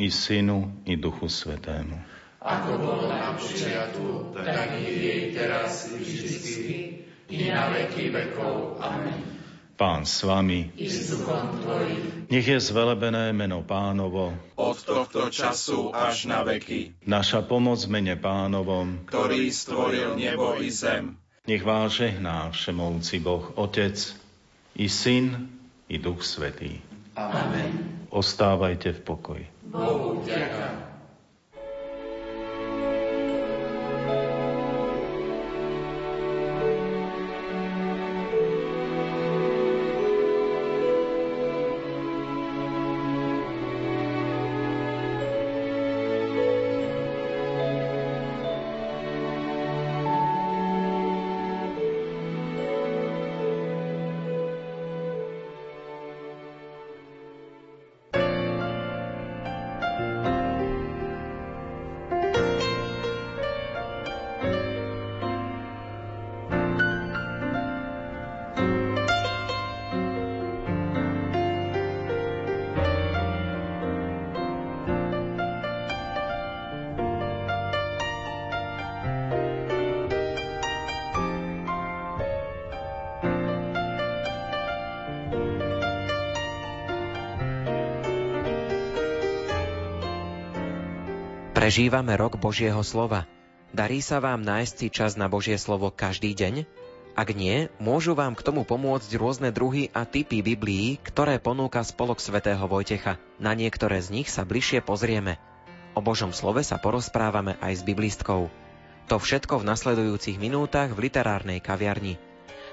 i Synu, i Duchu Svetému. Ako bolo na počiatku, tak i jej teraz i vždycky, i na veky vekov. Amen. Pán s vami. I s duchom tvojim. Nech je zvelebené meno pánovo. Od tohto času až na veky. Naša pomoc mene pánovom. Ktorý stvoril nebo i zem. Nech vás žehná všemovci Boh, Otec, i Syn, i Duch Svetý. Amen. Ostávajte v pokoji. Bohu vďaka. Prežívame rok Božieho slova. Darí sa vám nájsť si čas na Božie slovo každý deň? Ak nie, môžu vám k tomu pomôcť rôzne druhy a typy Biblií, ktoré ponúka Spolok svätého Vojtecha. Na niektoré z nich sa bližšie pozrieme. O Božom slove sa porozprávame aj s biblistkou. To všetko v nasledujúcich minútach v literárnej kaviarni.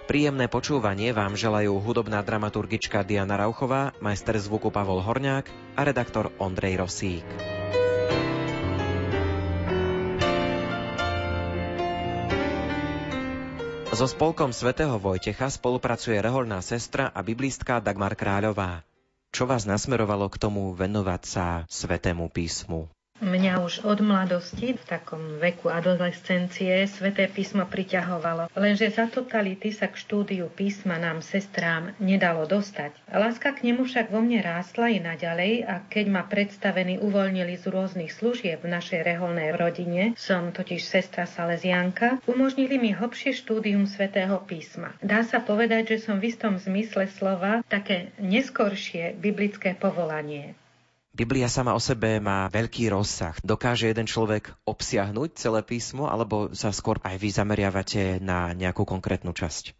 Príjemné počúvanie vám želajú hudobná dramaturgička Diana Rauchová, majster zvuku Pavol Horňák a redaktor Ondrej Rosík. So spolkom svätého Vojtecha spolupracuje reholná sestra a biblistka Dagmar Kráľová. Čo vás nasmerovalo k tomu venovať sa Svetému písmu? Mňa už od mladosti, v takom veku adolescencie, sveté písmo priťahovalo. Lenže za totality sa k štúdiu písma nám, sestrám, nedalo dostať. Láska k nemu však vo mne rástla i naďalej a keď ma predstavení uvoľnili z rôznych služieb v našej reholnej rodine, som totiž sestra Salesianka, umožnili mi hlbšie štúdium svetého písma. Dá sa povedať, že som v istom zmysle slova také neskoršie biblické povolanie. Biblia sama o sebe má veľký rozsah. Dokáže jeden človek obsiahnuť celé písmo, alebo sa skôr aj vy zameriavate na nejakú konkrétnu časť?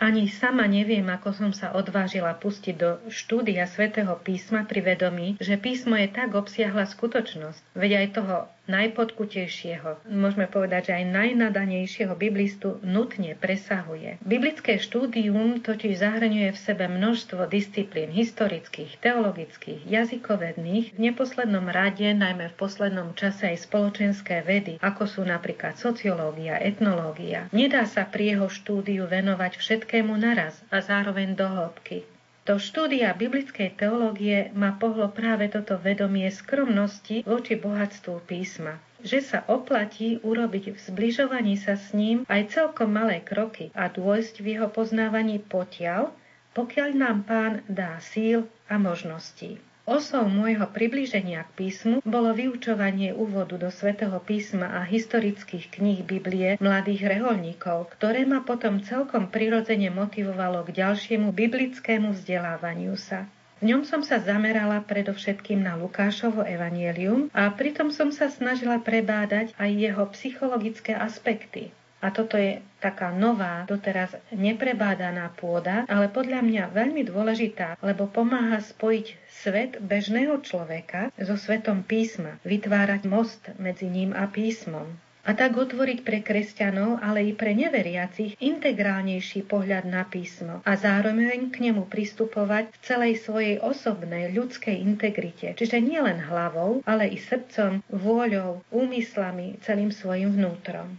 Ani sama neviem, ako som sa odvážila pustiť do štúdia svätého písma pri vedomí, že písmo je tak obsiahla skutočnosť. Veď aj toho najpodkutejšieho, môžeme povedať, že aj najnadanejšieho biblistu nutne presahuje. Biblické štúdium totiž zahrňuje v sebe množstvo disciplín historických, teologických, jazykovedných, v neposlednom rade, najmä v poslednom čase aj spoločenské vedy, ako sú napríklad sociológia, etnológia. Nedá sa pri jeho štúdiu venovať všetkému naraz a zároveň do hĺbky. Do štúdia biblickej teológie ma pohlo práve toto vedomie skromnosti voči bohatstvu písma. Že sa oplatí urobiť v zbližovaní sa s ním aj celkom malé kroky a dôjsť v jeho poznávaní potiaľ, pokiaľ nám pán dá síl a možností. Osou môjho priblíženia k písmu bolo vyučovanie úvodu do svätého písma a historických kníh Biblie mladých reholníkov, ktoré ma potom celkom prirodzene motivovalo k ďalšiemu biblickému vzdelávaniu sa. V ňom som sa zamerala predovšetkým na Lukášovo evanielium a pritom som sa snažila prebádať aj jeho psychologické aspekty. A toto je taká nová, doteraz neprebádaná pôda, ale podľa mňa veľmi dôležitá, lebo pomáha spojiť svet bežného človeka so svetom písma, vytvárať most medzi ním a písmom. A tak otvoriť pre kresťanov, ale i pre neveriacich integrálnejší pohľad na písmo a zároveň k nemu pristupovať v celej svojej osobnej ľudskej integrite, čiže nielen hlavou, ale i srdcom, vôľou, úmyslami, celým svojim vnútrom.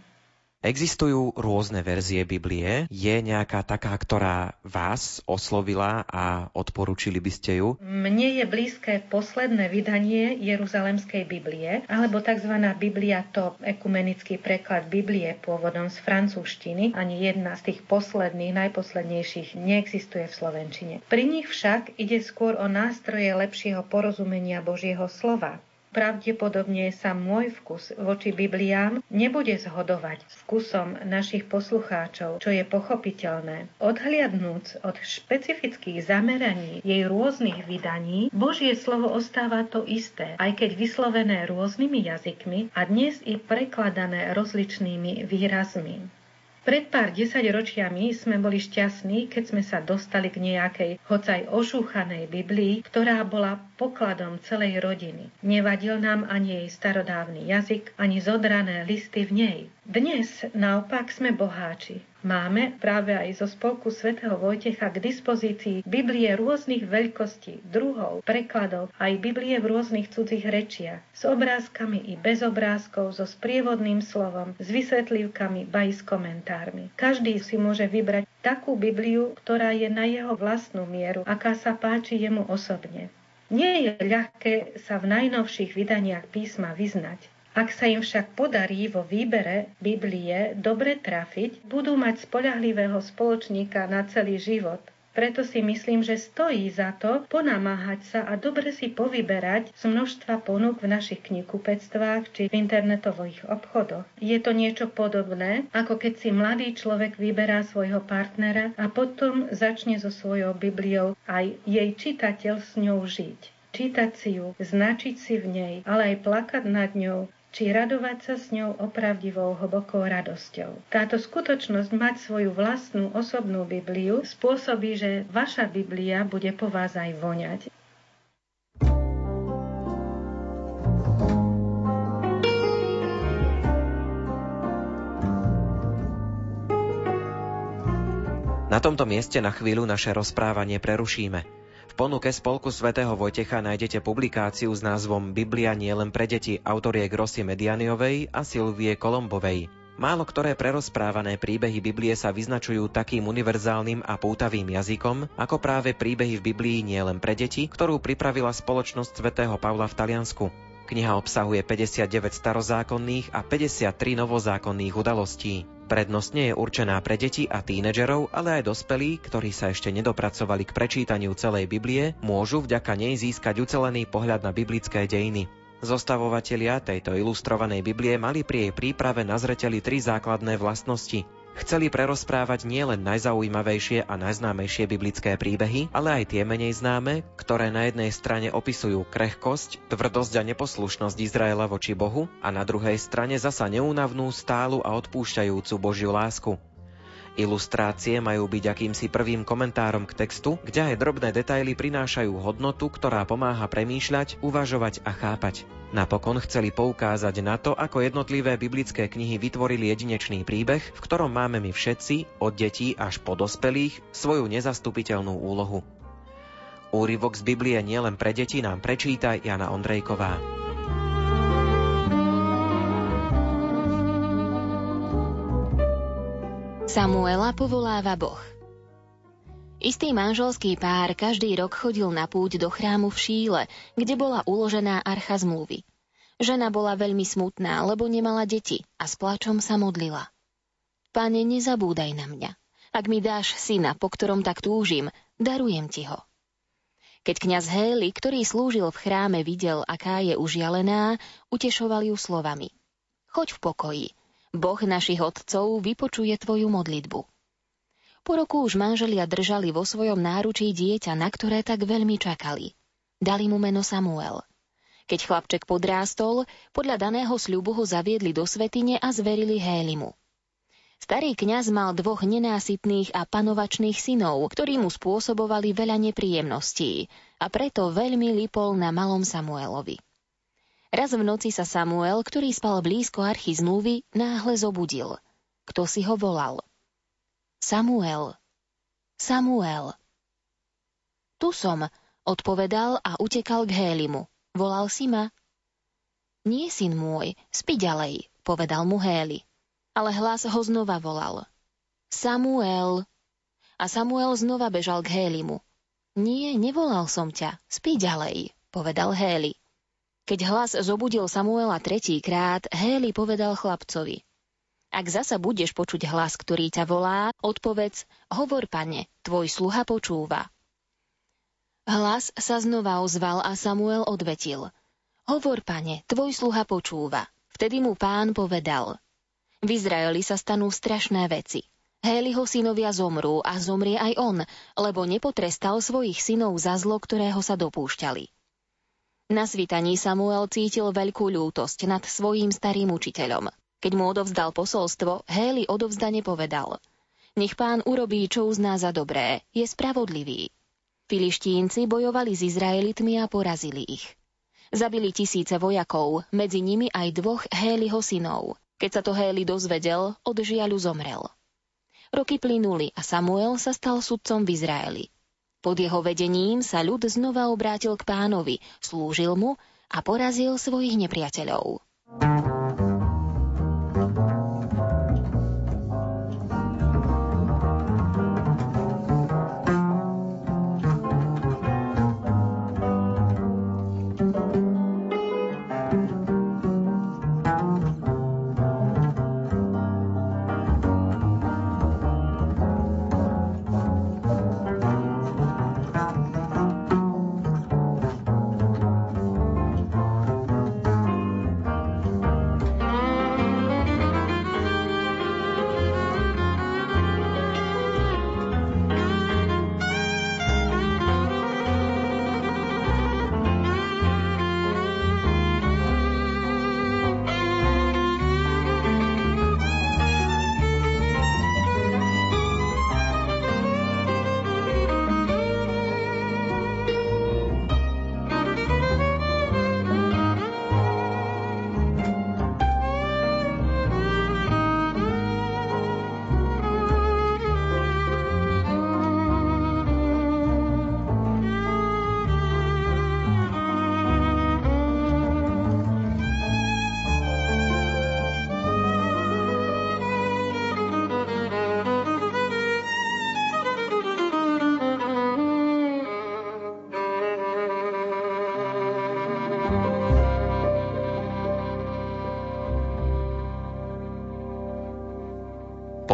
Existujú rôzne verzie Biblie. Je nejaká taká, ktorá vás oslovila a odporúčili by ste ju? Mne je blízke posledné vydanie Jeruzalemskej Biblie, alebo tzv. Biblia Top, ekumenický preklad Biblie pôvodom z francúzštiny. Ani jedna z tých posledných, najposlednejších neexistuje v Slovenčine. Pri nich však ide skôr o nástroje lepšieho porozumenia Božieho slova. Pravdepodobne sa môj vkus voči Bibliám nebude zhodovať s vkusom našich poslucháčov, čo je pochopiteľné. Odhliadnúc od špecifických zameraní jej rôznych vydaní, Božie slovo ostáva to isté, aj keď vyslovené rôznymi jazykmi a dnes i prekladané rozličnými výrazmi. Pred pár desaťročiami sme boli šťastní, keď sme sa dostali k nejakej, hocaj ošúchanej Biblii, ktorá bola pokladom celej rodiny. Nevadil nám ani jej starodávny jazyk, ani zodrané listy v nej. Dnes naopak sme boháči. Máme práve aj zo spolku svätého Vojtecha k dispozícii Biblie rôznych veľkostí, druhov, prekladov, aj Biblie v rôznych cudzích rečiach, s obrázkami i bez obrázkov, so sprievodným slovom, s vysvetlivkami, ba i s komentármi. Každý si môže vybrať takú Bibliu, ktorá je na jeho vlastnú mieru, aká sa páči jemu osobne. Nie je ľahké sa v najnovších vydaniach písma vyznať. Ak sa im však podarí vo výbere Biblie dobre trafiť, budú mať spolahlivého spoločníka na celý život. Preto si myslím, že stojí za to ponamáhať sa a dobre si povyberať z množstva ponúk v našich knihkupectvách či v internetových obchodoch. Je to niečo podobné, ako keď si mladý človek vyberá svojho partnera a potom začne so svojou Bibliou aj jej čitateľ s ňou žiť čítať si ju, značiť si v nej, ale aj plakať nad ňou, či radovať sa s ňou opravdivou hlbokou radosťou. Táto skutočnosť mať svoju vlastnú osobnú Bibliu spôsobí, že vaša Biblia bude po vás aj voňať. Na tomto mieste na chvíľu naše rozprávanie prerušíme ponuke Spolku svätého Vojtecha nájdete publikáciu s názvom Biblia nie len pre deti autorie Grosy Medianiovej a Silvie Kolombovej. Málo ktoré prerozprávané príbehy Biblie sa vyznačujú takým univerzálnym a pútavým jazykom, ako práve príbehy v Biblii nie len pre deti, ktorú pripravila spoločnosť svätého Pavla v Taliansku. Kniha obsahuje 59 starozákonných a 53 novozákonných udalostí. Prednostne je určená pre deti a tínedžerov, ale aj dospelí, ktorí sa ešte nedopracovali k prečítaniu celej Biblie, môžu vďaka nej získať ucelený pohľad na biblické dejiny. Zostavovatelia tejto ilustrovanej Biblie mali pri jej príprave na zreteli tri základné vlastnosti – Chceli prerozprávať nielen najzaujímavejšie a najznámejšie biblické príbehy, ale aj tie menej známe, ktoré na jednej strane opisujú krehkosť, tvrdosť a neposlušnosť Izraela voči Bohu a na druhej strane zasa neúnavnú, stálu a odpúšťajúcu Božiu lásku. Ilustrácie majú byť akýmsi prvým komentárom k textu, kde aj drobné detaily prinášajú hodnotu, ktorá pomáha premýšľať, uvažovať a chápať. Napokon chceli poukázať na to, ako jednotlivé biblické knihy vytvorili jedinečný príbeh, v ktorom máme my všetci, od detí až po dospelých, svoju nezastupiteľnú úlohu. Úryvok z Biblie nielen pre deti nám prečíta Jana Ondrejková. Samuela povoláva Boh. Istý manželský pár každý rok chodil na púť do chrámu v Šíle, kde bola uložená archa zmluvy. Žena bola veľmi smutná, lebo nemala deti a s plačom sa modlila. Pane, nezabúdaj na mňa. Ak mi dáš syna, po ktorom tak túžim, darujem ti ho. Keď kňaz Héli, ktorý slúžil v chráme, videl, aká je užialená, utešoval ju slovami. Choď v pokoji, Boh našich otcov vypočuje tvoju modlitbu. Po roku už manželia držali vo svojom náručí dieťa, na ktoré tak veľmi čakali. Dali mu meno Samuel. Keď chlapček podrástol, podľa daného sľubu ho zaviedli do svetine a zverili Hélimu. Starý kňaz mal dvoch nenásytných a panovačných synov, ktorí mu spôsobovali veľa nepríjemností a preto veľmi lipol na malom Samuelovi. Raz v noci sa Samuel, ktorý spal blízko archy zmluvy, náhle zobudil. Kto si ho volal? Samuel. Samuel. Tu som, odpovedal a utekal k Hélimu. Volal si ma? Nie, syn môj, spi ďalej, povedal mu Héli. Ale hlas ho znova volal. Samuel. A Samuel znova bežal k Hélimu. Nie, nevolal som ťa, spi ďalej, povedal Héli. Keď hlas zobudil Samuela tretíkrát, Héli povedal chlapcovi. Ak zasa budeš počuť hlas, ktorý ťa volá, odpovedz, hovor pane, tvoj sluha počúva. Hlas sa znova ozval a Samuel odvetil. Hovor, pane, tvoj sluha počúva. Vtedy mu pán povedal. V Izraeli sa stanú strašné veci. Héliho synovia zomrú a zomrie aj on, lebo nepotrestal svojich synov za zlo, ktorého sa dopúšťali. Na svitaní Samuel cítil veľkú ľútosť nad svojím starým učiteľom. Keď mu odovzdal posolstvo, Héli odovzdane povedal Nech pán urobí, čo uzná za dobré, je spravodlivý. Filištínci bojovali s Izraelitmi a porazili ich. Zabili tisíce vojakov, medzi nimi aj dvoch Héliho synov. Keď sa to Héli dozvedel, od žiaľu zomrel. Roky plynuli a Samuel sa stal sudcom v Izraeli. Pod jeho vedením sa ľud znova obrátil k pánovi, slúžil mu a porazil svojich nepriateľov.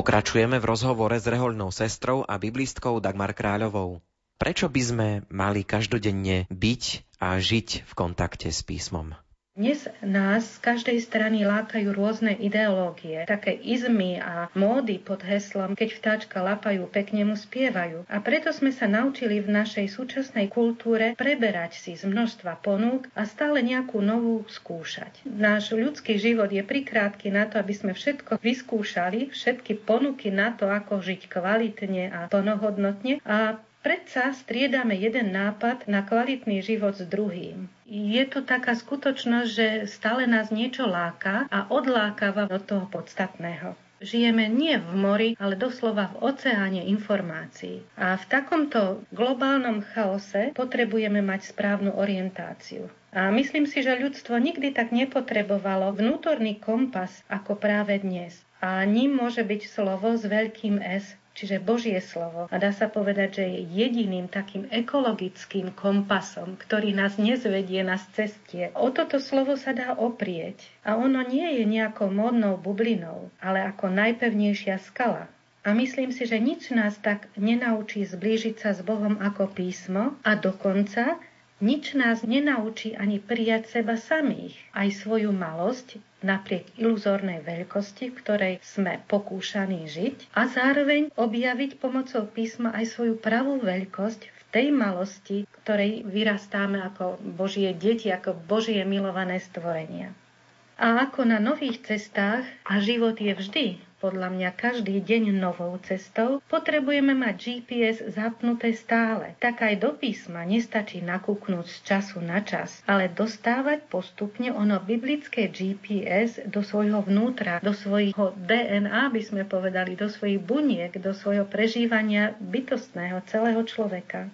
Pokračujeme v rozhovore s rehoľnou sestrou a biblistkou Dagmar Kráľovou. Prečo by sme mali každodenne byť a žiť v kontakte s písmom? Dnes nás z každej strany lákajú rôzne ideológie, také izmy a módy pod heslom keď vtáčka lapajú, pekne mu spievajú. A preto sme sa naučili v našej súčasnej kultúre preberať si z množstva ponúk a stále nejakú novú skúšať. Náš ľudský život je prikrátky na to, aby sme všetko vyskúšali, všetky ponuky na to, ako žiť kvalitne a plnohodnotne a predsa striedame jeden nápad na kvalitný život s druhým. Je to taká skutočnosť, že stále nás niečo láka a odlákava od toho podstatného. Žijeme nie v mori, ale doslova v oceáne informácií. A v takomto globálnom chaose potrebujeme mať správnu orientáciu. A myslím si, že ľudstvo nikdy tak nepotrebovalo vnútorný kompas ako práve dnes. A ním môže byť slovo s veľkým S, čiže Božie slovo. A dá sa povedať, že je jediným takým ekologickým kompasom, ktorý nás nezvedie na cestie. O toto slovo sa dá oprieť. A ono nie je nejakou modnou bublinou, ale ako najpevnejšia skala. A myslím si, že nič nás tak nenaučí zblížiť sa s Bohom ako písmo a dokonca nič nás nenaučí ani prijať seba samých, aj svoju malosť, napriek iluzórnej veľkosti, v ktorej sme pokúšaní žiť a zároveň objaviť pomocou písma aj svoju pravú veľkosť v tej malosti, ktorej vyrastáme ako Božie deti, ako Božie milované stvorenia. A ako na nových cestách, a život je vždy podľa mňa každý deň novou cestou, potrebujeme mať GPS zapnuté stále. Tak aj do písma nestačí nakúknúť z času na čas, ale dostávať postupne ono biblické GPS do svojho vnútra, do svojho DNA, by sme povedali, do svojich buniek, do svojho prežívania bytostného celého človeka.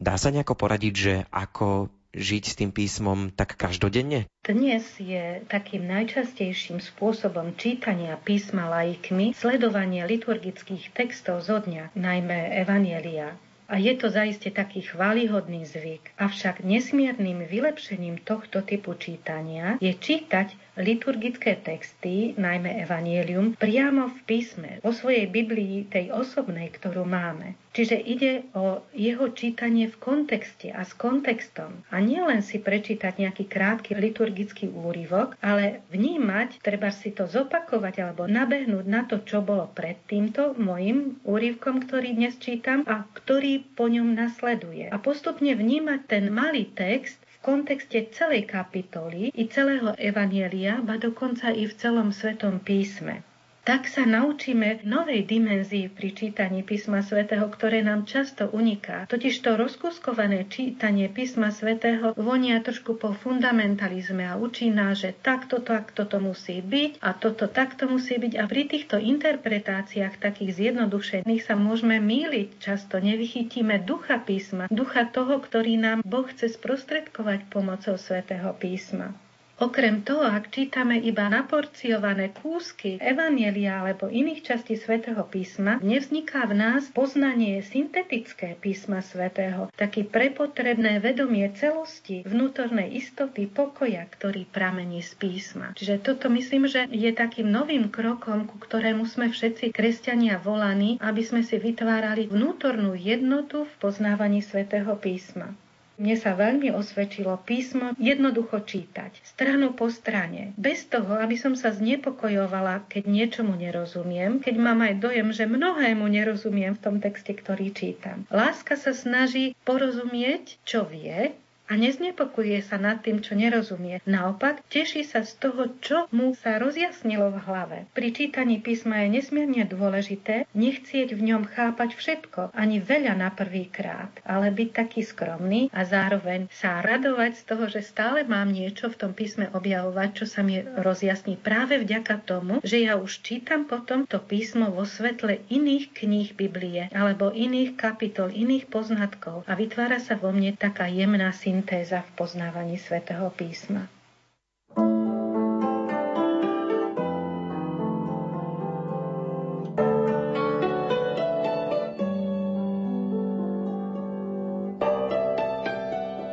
Dá sa nejako poradiť, že ako žiť s tým písmom tak každodenne? Dnes je takým najčastejším spôsobom čítania písma laikmi sledovanie liturgických textov zo dňa, najmä Evanielia. A je to zaiste taký chválihodný zvyk. Avšak nesmiernym vylepšením tohto typu čítania je čítať liturgické texty, najmä Evangelium, priamo v písme, vo svojej Biblii, tej osobnej, ktorú máme. Čiže ide o jeho čítanie v kontexte a s kontextom. A nie len si prečítať nejaký krátky liturgický úryvok, ale vnímať, treba si to zopakovať alebo nabehnúť na to, čo bolo pred týmto mojim úryvkom, ktorý dnes čítam a ktorý po ňom nasleduje. A postupne vnímať ten malý text kontexte celej kapitoly i celého Evanielia, ba dokonca i v celom Svetom písme tak sa naučíme novej dimenzii pri čítaní písma svätého, ktoré nám často uniká. Totiž to rozkuskované čítanie písma svätého vonia trošku po fundamentalizme a učí nás, že takto, takto to musí byť a toto takto musí byť. A pri týchto interpretáciách takých zjednodušených sa môžeme míliť. Často nevychytíme ducha písma, ducha toho, ktorý nám Boh chce sprostredkovať pomocou svätého písma. Okrem toho, ak čítame iba naporciované kúsky Evanielia alebo iných častí svätého písma, nevzniká v nás poznanie syntetické písma svätého, taký prepotrebné vedomie celosti, vnútornej istoty, pokoja, ktorý pramení z písma. Čiže toto myslím, že je takým novým krokom, ku ktorému sme všetci kresťania volaní, aby sme si vytvárali vnútornú jednotu v poznávaní svätého písma. Mne sa veľmi osvedčilo písmo jednoducho čítať, stranu po strane, bez toho, aby som sa znepokojovala, keď niečomu nerozumiem, keď mám aj dojem, že mnohému nerozumiem v tom texte, ktorý čítam. Láska sa snaží porozumieť, čo vie, a neznepokuje sa nad tým, čo nerozumie. Naopak, teší sa z toho, čo mu sa rozjasnilo v hlave. Pri čítaní písma je nesmierne dôležité nechcieť v ňom chápať všetko, ani veľa na prvý krát, ale byť taký skromný a zároveň sa radovať z toho, že stále mám niečo v tom písme objavovať, čo sa mi rozjasní práve vďaka tomu, že ja už čítam potom to písmo vo svetle iných kníh Biblie alebo iných kapitol, iných poznatkov a vytvára sa vo mne taká jemná sympatia syntéza v poznávaní svätého písma.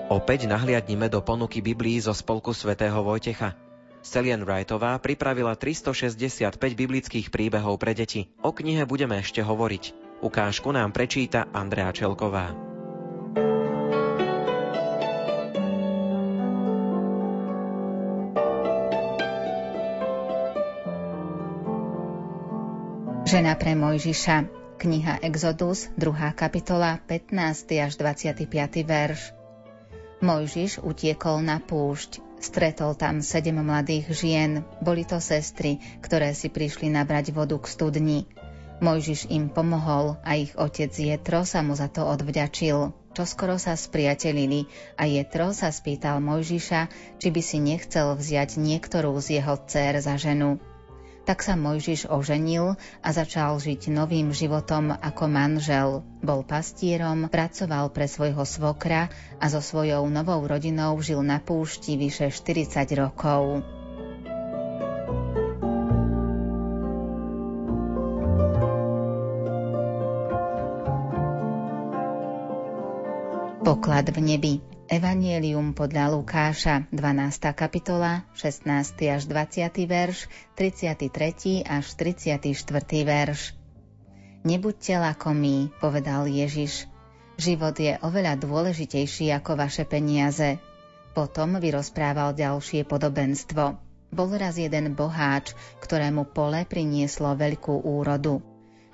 Opäť nahliadnime do ponuky Biblií zo spolku svätého Vojtecha. Celian Wrightová pripravila 365 biblických príbehov pre deti. O knihe budeme ešte hovoriť. Ukážku nám prečíta Andrea Čelková. Žena pre Mojžiša, kniha Exodus, 2. kapitola, 15. až 25. verš. Mojžiš utiekol na púšť, stretol tam sedem mladých žien, boli to sestry, ktoré si prišli nabrať vodu k studni. Mojžiš im pomohol a ich otec Jetro sa mu za to odvďačil. Čoskoro sa spriatelili a Jetro sa spýtal Mojžiša, či by si nechcel vziať niektorú z jeho dcer za ženu. Tak sa Mojžiš oženil a začal žiť novým životom ako manžel. Bol pastierom, pracoval pre svojho svokra a so svojou novou rodinou žil na púšti vyše 40 rokov. Poklad v nebi Evangelium podľa Lukáša, 12. kapitola, 16. až 20. verš, 33. až 34. verš. Nebuďte lakomí, povedal Ježiš. Život je oveľa dôležitejší ako vaše peniaze. Potom vyrozprával ďalšie podobenstvo. Bol raz jeden boháč, ktorému pole prinieslo veľkú úrodu.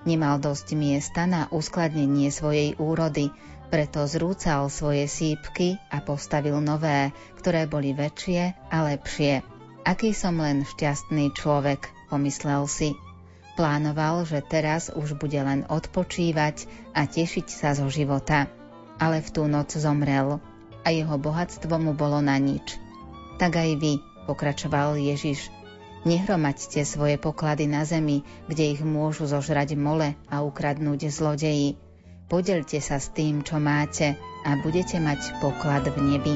Nemal dosť miesta na uskladnenie svojej úrody, preto zrúcal svoje sípky a postavil nové, ktoré boli väčšie a lepšie. Aký som len šťastný človek, pomyslel si. Plánoval, že teraz už bude len odpočívať a tešiť sa zo života. Ale v tú noc zomrel a jeho bohatstvo mu bolo na nič. Tak aj vy, pokračoval Ježiš, nehromaďte svoje poklady na zemi, kde ich môžu zožrať mole a ukradnúť zlodeji Podelte sa s tým, čo máte a budete mať poklad v nebi.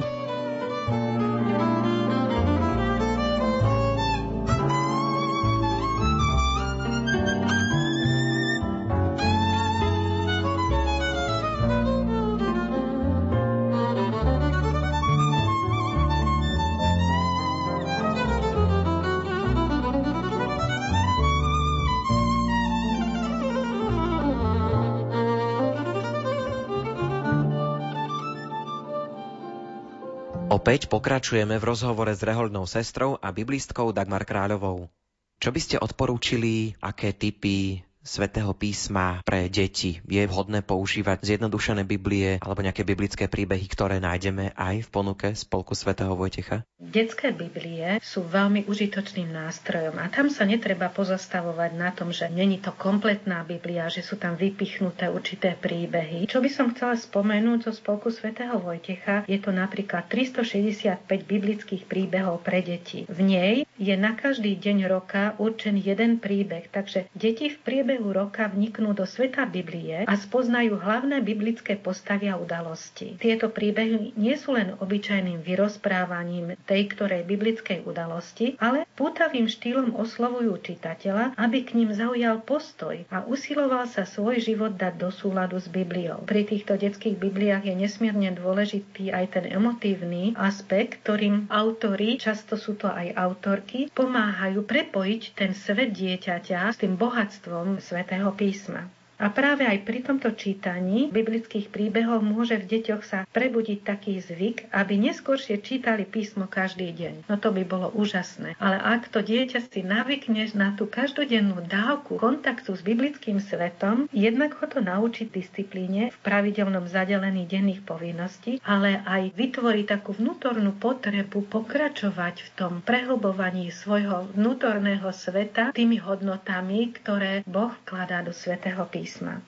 Opäť pokračujeme v rozhovore s rehoľnou sestrou a biblistkou Dagmar Kráľovou. Čo by ste odporúčili, aké typy svätého písma pre deti. Je vhodné používať zjednodušené Biblie alebo nejaké biblické príbehy, ktoré nájdeme aj v ponuke Spolku svätého Vojtecha? Detské Biblie sú veľmi užitočným nástrojom a tam sa netreba pozastavovať na tom, že není to kompletná Biblia, že sú tam vypichnuté určité príbehy. Čo by som chcela spomenúť zo Spolku svätého Vojtecha, je to napríklad 365 biblických príbehov pre deti. V nej je na každý deň roka určený jeden príbeh, takže deti v priebehu priebehu roka vniknú do sveta Biblie a spoznajú hlavné biblické postavy a udalosti. Tieto príbehy nie sú len obyčajným vyrozprávaním tej ktorej biblickej udalosti, ale pútavým štýlom oslovujú čitateľa, aby k ním zaujal postoj a usiloval sa svoj život dať do súladu s Bibliou. Pri týchto detských Bibliách je nesmierne dôležitý aj ten emotívny aspekt, ktorým autory, často sú to aj autorky, pomáhajú prepojiť ten svet dieťaťa s tým bohatstvom svätého písma. A práve aj pri tomto čítaní biblických príbehov môže v deťoch sa prebudiť taký zvyk, aby neskôršie čítali písmo každý deň. No to by bolo úžasné. Ale ak to dieťa si navykne na tú každodennú dávku kontaktu s biblickým svetom, jednak ho to naučiť disciplíne v pravidelnom zadelení denných povinností, ale aj vytvorí takú vnútornú potrebu pokračovať v tom prehlbovaní svojho vnútorného sveta tými hodnotami, ktoré Boh vkladá do svetého písma písma.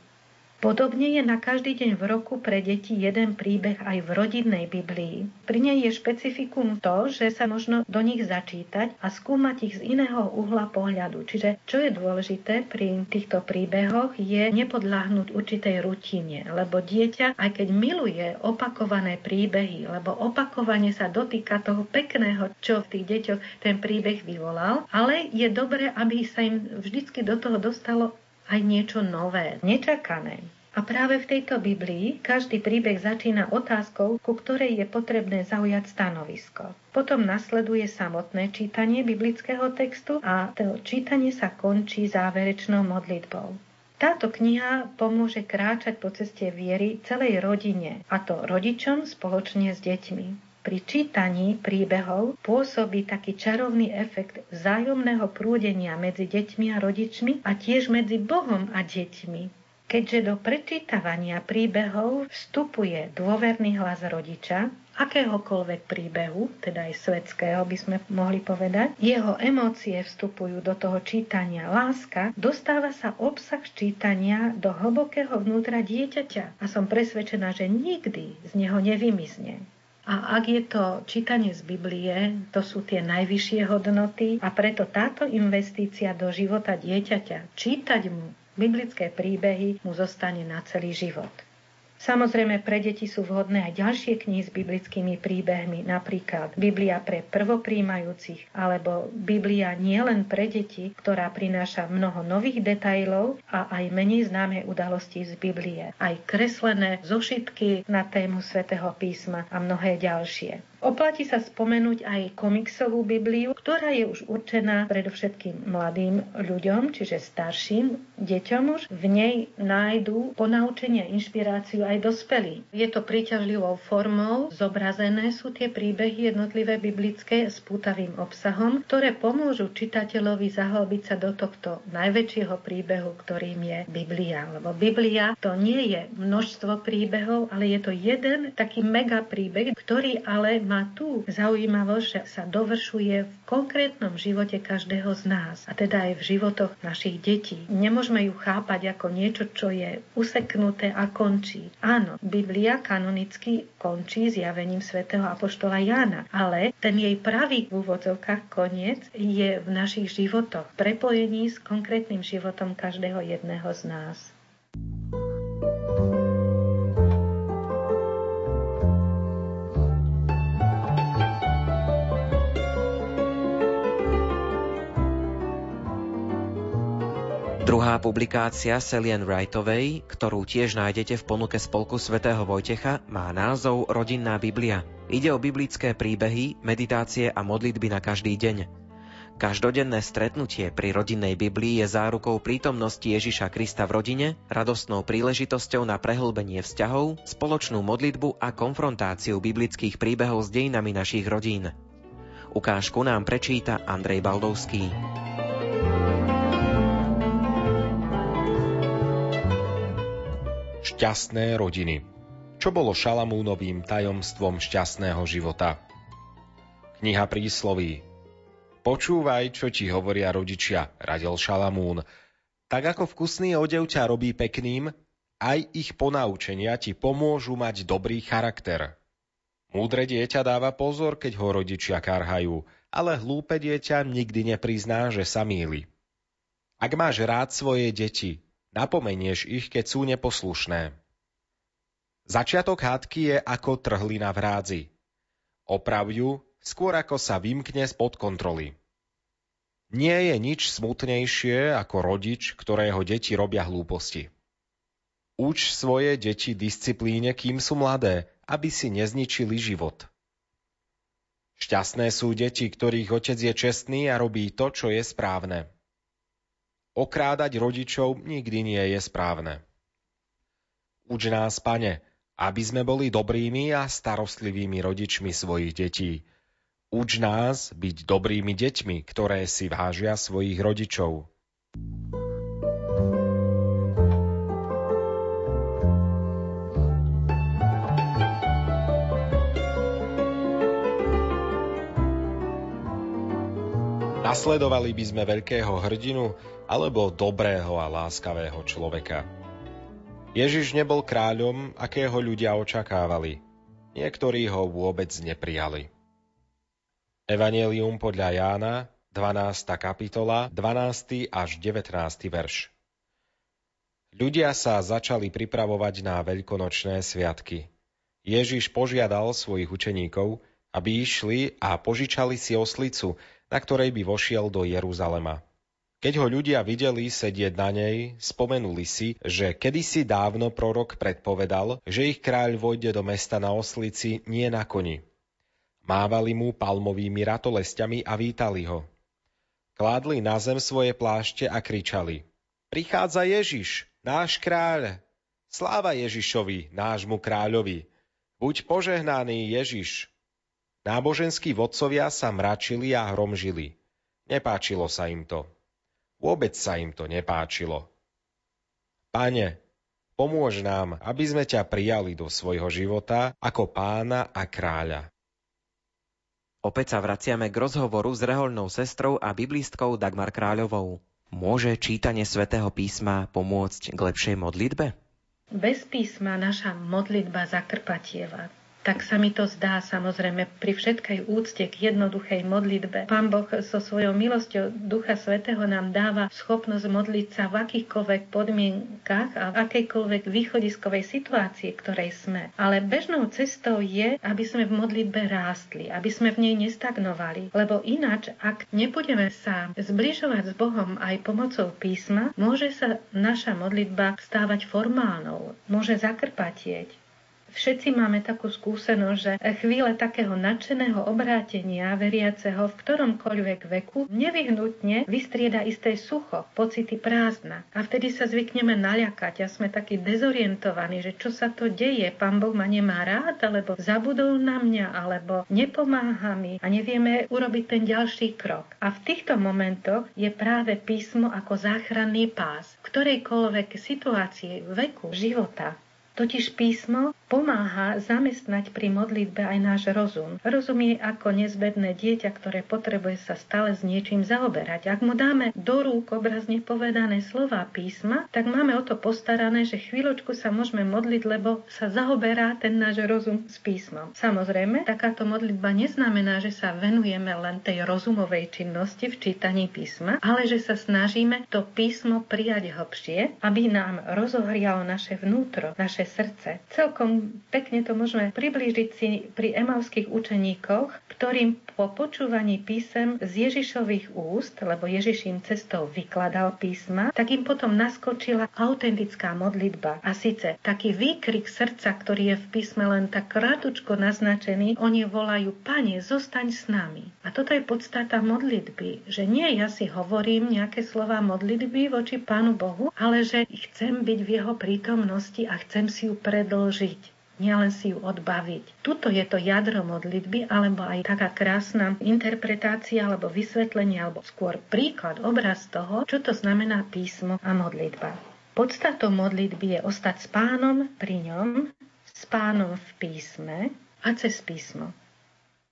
Podobne je na každý deň v roku pre deti jeden príbeh aj v rodinnej Biblii. Pri nej je špecifikum to, že sa možno do nich začítať a skúmať ich z iného uhla pohľadu. Čiže čo je dôležité pri týchto príbehoch je nepodľahnúť určitej rutine, lebo dieťa, aj keď miluje opakované príbehy, lebo opakovane sa dotýka toho pekného, čo v tých deťoch ten príbeh vyvolal, ale je dobré, aby sa im vždycky do toho dostalo aj niečo nové, nečakané. A práve v tejto Biblii každý príbeh začína otázkou, ku ktorej je potrebné zaujať stanovisko. Potom nasleduje samotné čítanie biblického textu a to čítanie sa končí záverečnou modlitbou. Táto kniha pomôže kráčať po ceste viery celej rodine, a to rodičom spoločne s deťmi. Pri čítaní príbehov pôsobí taký čarovný efekt vzájomného prúdenia medzi deťmi a rodičmi a tiež medzi Bohom a deťmi. Keďže do prečítavania príbehov vstupuje dôverný hlas rodiča, akéhokoľvek príbehu, teda aj svetského by sme mohli povedať, jeho emócie vstupujú do toho čítania. Láska dostáva sa obsah čítania do hlbokého vnútra dieťaťa a som presvedčená, že nikdy z neho nevymizne. A ak je to čítanie z Biblie, to sú tie najvyššie hodnoty a preto táto investícia do života dieťaťa, čítať mu biblické príbehy, mu zostane na celý život. Samozrejme, pre deti sú vhodné aj ďalšie knihy s biblickými príbehmi, napríklad Biblia pre prvopríjmajúcich, alebo Biblia nie len pre deti, ktorá prináša mnoho nových detajlov a aj menej známe udalosti z Biblie. Aj kreslené zošitky na tému svätého písma a mnohé ďalšie. Oplatí sa spomenúť aj komiksovú Bibliu, ktorá je už určená predovšetkým mladým ľuďom, čiže starším deťom už. V nej nájdú ponaučenie inšpiráciu aj dospelí. Je to príťažlivou formou, zobrazené sú tie príbehy jednotlivé biblické s pútavým obsahom, ktoré pomôžu čitateľovi zahlbiť sa do tohto najväčšieho príbehu, ktorým je Biblia. Lebo Biblia to nie je množstvo príbehov, ale je to jeden taký mega príbeh, ktorý ale má tú zaujímavosť, že sa dovršuje v konkrétnom živote každého z nás a teda aj v životoch našich detí. Nemôžeme ju chápať ako niečo, čo je useknuté a končí. Áno, Biblia kanonicky končí zjavením svätého Apoštola Jána, ale ten jej pravý v úvodzovkách koniec je v našich životoch, prepojení s konkrétnym životom každého jedného z nás. Druhá publikácia Celian Wrightovej, ktorú tiež nájdete v ponuke Spolku svätého Vojtecha, má názov Rodinná Biblia. Ide o biblické príbehy, meditácie a modlitby na každý deň. Každodenné stretnutie pri rodinnej Biblii je zárukou prítomnosti Ježiša Krista v rodine, radostnou príležitosťou na prehlbenie vzťahov, spoločnú modlitbu a konfrontáciu biblických príbehov s dejinami našich rodín. Ukážku nám prečíta Andrej Baldovský. Šťastné rodiny Čo bolo Šalamúnovým tajomstvom šťastného života? Kniha prísloví Počúvaj, čo ti hovoria rodičia, radil Šalamún. Tak ako vkusný odev ťa robí pekným, aj ich ponaučenia ti pomôžu mať dobrý charakter. Múdre dieťa dáva pozor, keď ho rodičia karhajú, ale hlúpe dieťa nikdy neprizná, že sa míli. Ak máš rád svoje deti, napomenieš ich, keď sú neposlušné. Začiatok hádky je ako trhlina v rádzi. Oprav ju, skôr ako sa vymkne spod kontroly. Nie je nič smutnejšie ako rodič, ktorého deti robia hlúposti. Uč svoje deti disciplíne, kým sú mladé, aby si nezničili život. Šťastné sú deti, ktorých otec je čestný a robí to, čo je správne. Okrádať rodičov nikdy nie je správne. Uč nás, pane, aby sme boli dobrými a starostlivými rodičmi svojich detí, Uč nás byť dobrými deťmi, ktoré si vážia svojich rodičov. Nasledovali by sme veľkého hrdinu alebo dobrého a láskavého človeka. Ježiš nebol kráľom, akého ľudia očakávali. Niektorí ho vôbec neprijali. Evangelium podľa Jána, 12. kapitola, 12. až 19. verš. Ľudia sa začali pripravovať na veľkonočné sviatky. Ježiš požiadal svojich učeníkov, aby išli a požičali si oslicu, na ktorej by vošiel do Jeruzalema. Keď ho ľudia videli sedieť na nej, spomenuli si, že kedysi dávno prorok predpovedal, že ich kráľ vojde do mesta na oslici, nie na koni. Mávali mu palmovými ratolestiami a vítali ho. Kládli na zem svoje plášte a kričali. Prichádza Ježiš, náš kráľ. Sláva Ježišovi, nášmu kráľovi. Buď požehnaný Ježiš. Náboženskí vodcovia sa mračili a hromžili. Nepáčilo sa im to. Vôbec sa im to nepáčilo. Pane, pomôž nám, aby sme ťa prijali do svojho života ako pána a kráľa. Opäť sa vraciame k rozhovoru s reholnou sestrou a biblistkou Dagmar Kráľovou. Môže čítanie svätého písma pomôcť k lepšej modlitbe? Bez písma naša modlitba zakrpatieva tak sa mi to zdá samozrejme pri všetkej úcte k jednoduchej modlitbe. Pán Boh so svojou milosťou Ducha Svetého nám dáva schopnosť modliť sa v akýchkoľvek podmienkach a v akejkoľvek východiskovej situácii, ktorej sme. Ale bežnou cestou je, aby sme v modlitbe rástli, aby sme v nej nestagnovali. Lebo ináč, ak nebudeme sa zbližovať s Bohom aj pomocou písma, môže sa naša modlitba stávať formálnou, môže zakrpatieť Všetci máme takú skúsenosť, že chvíle takého nadšeného obrátenia veriaceho v ktoromkoľvek veku nevyhnutne vystrieda isté sucho, pocity prázdna. A vtedy sa zvykneme naľakať a sme takí dezorientovaní, že čo sa to deje, pán Boh ma nemá rád, alebo zabudol na mňa, alebo nepomáha mi a nevieme urobiť ten ďalší krok. A v týchto momentoch je práve písmo ako záchranný pás. V ktorejkoľvek situácii, veku, života Totiž písmo pomáha zamestnať pri modlitbe aj náš rozum. Rozum je ako nezbedné dieťa, ktoré potrebuje sa stále s niečím zaoberať. Ak mu dáme do rúk obrazne povedané slova písma, tak máme o to postarané, že chvíľočku sa môžeme modliť, lebo sa zaoberá ten náš rozum s písmom. Samozrejme, takáto modlitba neznamená, že sa venujeme len tej rozumovej činnosti v čítaní písma, ale že sa snažíme to písmo prijať hlbšie, aby nám rozohrialo naše vnútro, naše srdce. Celkom pekne to môžeme priblížiť si pri emavských učeníkoch, ktorým po počúvaní písem z Ježišových úst, lebo Ježiš im cestou vykladal písma, tak im potom naskočila autentická modlitba. A síce taký výkrik srdca, ktorý je v písme len tak krátučko naznačený, oni volajú, Pane, zostaň s nami. A toto je podstata modlitby, že nie ja si hovorím nejaké slova modlitby voči Pánu Bohu, ale že chcem byť v jeho prítomnosti a chcem si ju predlžiť nielen si ju odbaviť. Tuto je to jadro modlitby, alebo aj taká krásna interpretácia, alebo vysvetlenie, alebo skôr príklad, obraz toho, čo to znamená písmo a modlitba. Podstatou modlitby je ostať s pánom pri ňom, s pánom v písme a cez písmo.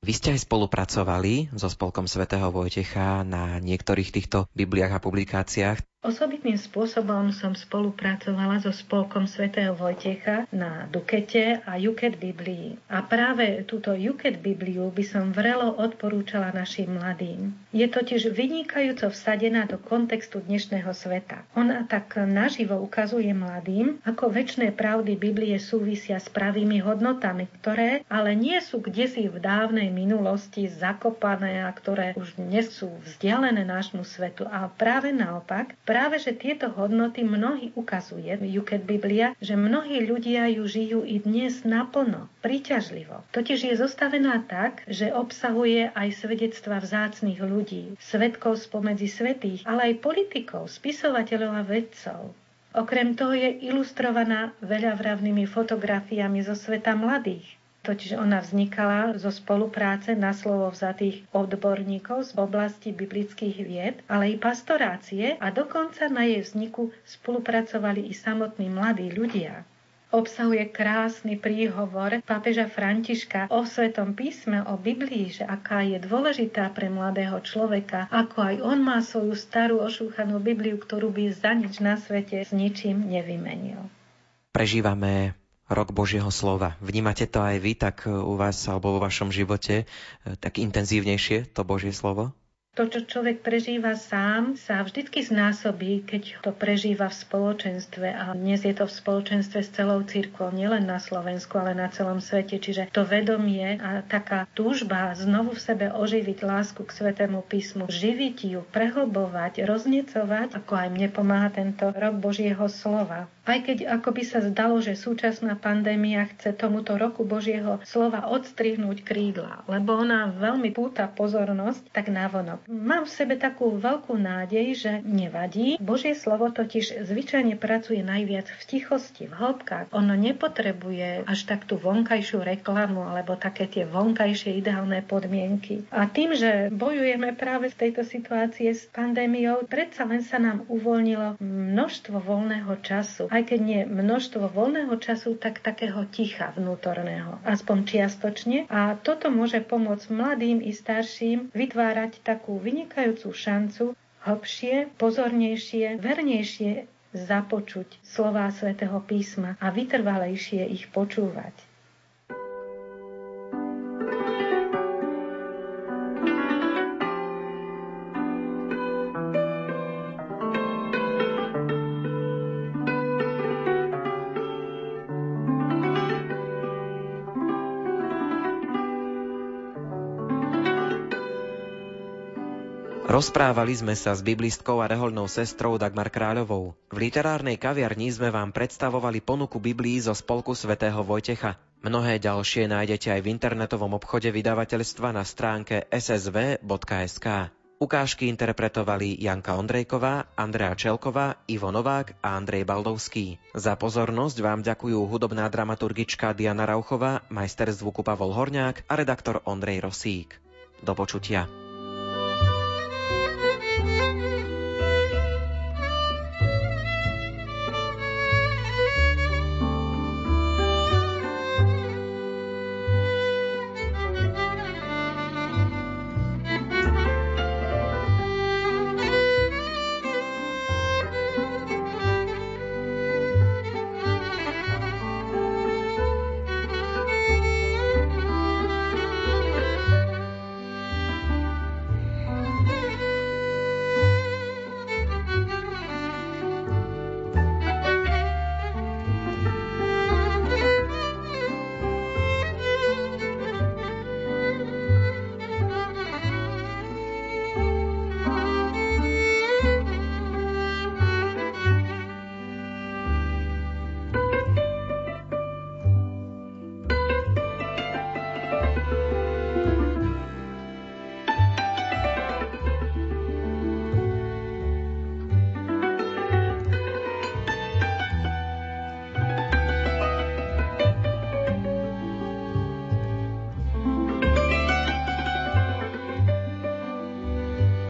Vy ste aj spolupracovali so Spolkom svätého Vojtecha na niektorých týchto bibliách a publikáciách. Osobitným spôsobom som spolupracovala so Spolkom svätého Vojtecha na Dukete a Juket Biblii. A práve túto Juket Bibliu by som vrelo odporúčala našim mladým. Je totiž vynikajúco vsadená do kontextu dnešného sveta. Ona tak naživo ukazuje mladým, ako väčšie pravdy Biblie súvisia s pravými hodnotami, ktoré ale nie sú kdesi v dávnej minulosti zakopané a ktoré už dnes sú vzdialené nášmu svetu. A práve naopak, práve, že tieto hodnoty mnohí ukazuje Juket Biblia, že mnohí ľudia ju žijú i dnes naplno, príťažlivo. Totiž je zostavená tak, že obsahuje aj svedectva vzácných ľudí, svetkov spomedzi svetých, ale aj politikov, spisovateľov a vedcov. Okrem toho je ilustrovaná veľavravnými fotografiami zo sveta mladých, Totiž ona vznikala zo spolupráce na slovo vzatých odborníkov z oblasti biblických vied, ale i pastorácie a dokonca na jej vzniku spolupracovali i samotní mladí ľudia obsahuje krásny príhovor pápeža Františka o Svetom písme, o Biblii, že aká je dôležitá pre mladého človeka, ako aj on má svoju starú ošúchanú Bibliu, ktorú by za nič na svete s ničím nevymenil. Prežívame rok Božieho slova. Vnímate to aj vy tak e, u vás alebo vo vašom živote e, tak intenzívnejšie, to Božie slovo? To, čo človek prežíva sám, sa vždycky znásobí, keď to prežíva v spoločenstve. A dnes je to v spoločenstve s celou církvou, nielen na Slovensku, ale na celom svete. Čiže to vedomie a taká túžba znovu v sebe oživiť lásku k Svetému písmu, živiť ju, prehlbovať, roznecovať, ako aj mne pomáha tento rok Božieho slova. Aj keď ako by sa zdalo, že súčasná pandémia chce tomuto roku Božieho slova odstrihnúť krídla, lebo ona veľmi púta pozornosť, tak návonok. Mám v sebe takú veľkú nádej, že nevadí. Božie slovo totiž zvyčajne pracuje najviac v tichosti, v hĺbkach. Ono nepotrebuje až tak tú vonkajšiu reklamu alebo také tie vonkajšie ideálne podmienky. A tým, že bojujeme práve v tejto situácii s pandémiou, predsa len sa nám uvoľnilo množstvo voľného času aj keď nie množstvo voľného času, tak takého ticha vnútorného, aspoň čiastočne. A toto môže pomôcť mladým i starším vytvárať takú vynikajúcu šancu hlbšie, pozornejšie, vernejšie započuť slová svätého písma a vytrvalejšie ich počúvať. Rozprávali sme sa s biblistkou a reholnou sestrou Dagmar Kráľovou. V literárnej kaviarni sme vám predstavovali ponuku Biblii zo spolku svätého Vojtecha. Mnohé ďalšie nájdete aj v internetovom obchode vydavateľstva na stránke ssv.sk. Ukážky interpretovali Janka Ondrejková, Andrea Čelková, Ivo Novák a Andrej Baldovský. Za pozornosť vám ďakujú hudobná dramaturgička Diana Rauchová, majster zvuku Pavol Horňák a redaktor Ondrej Rosík. Do počutia.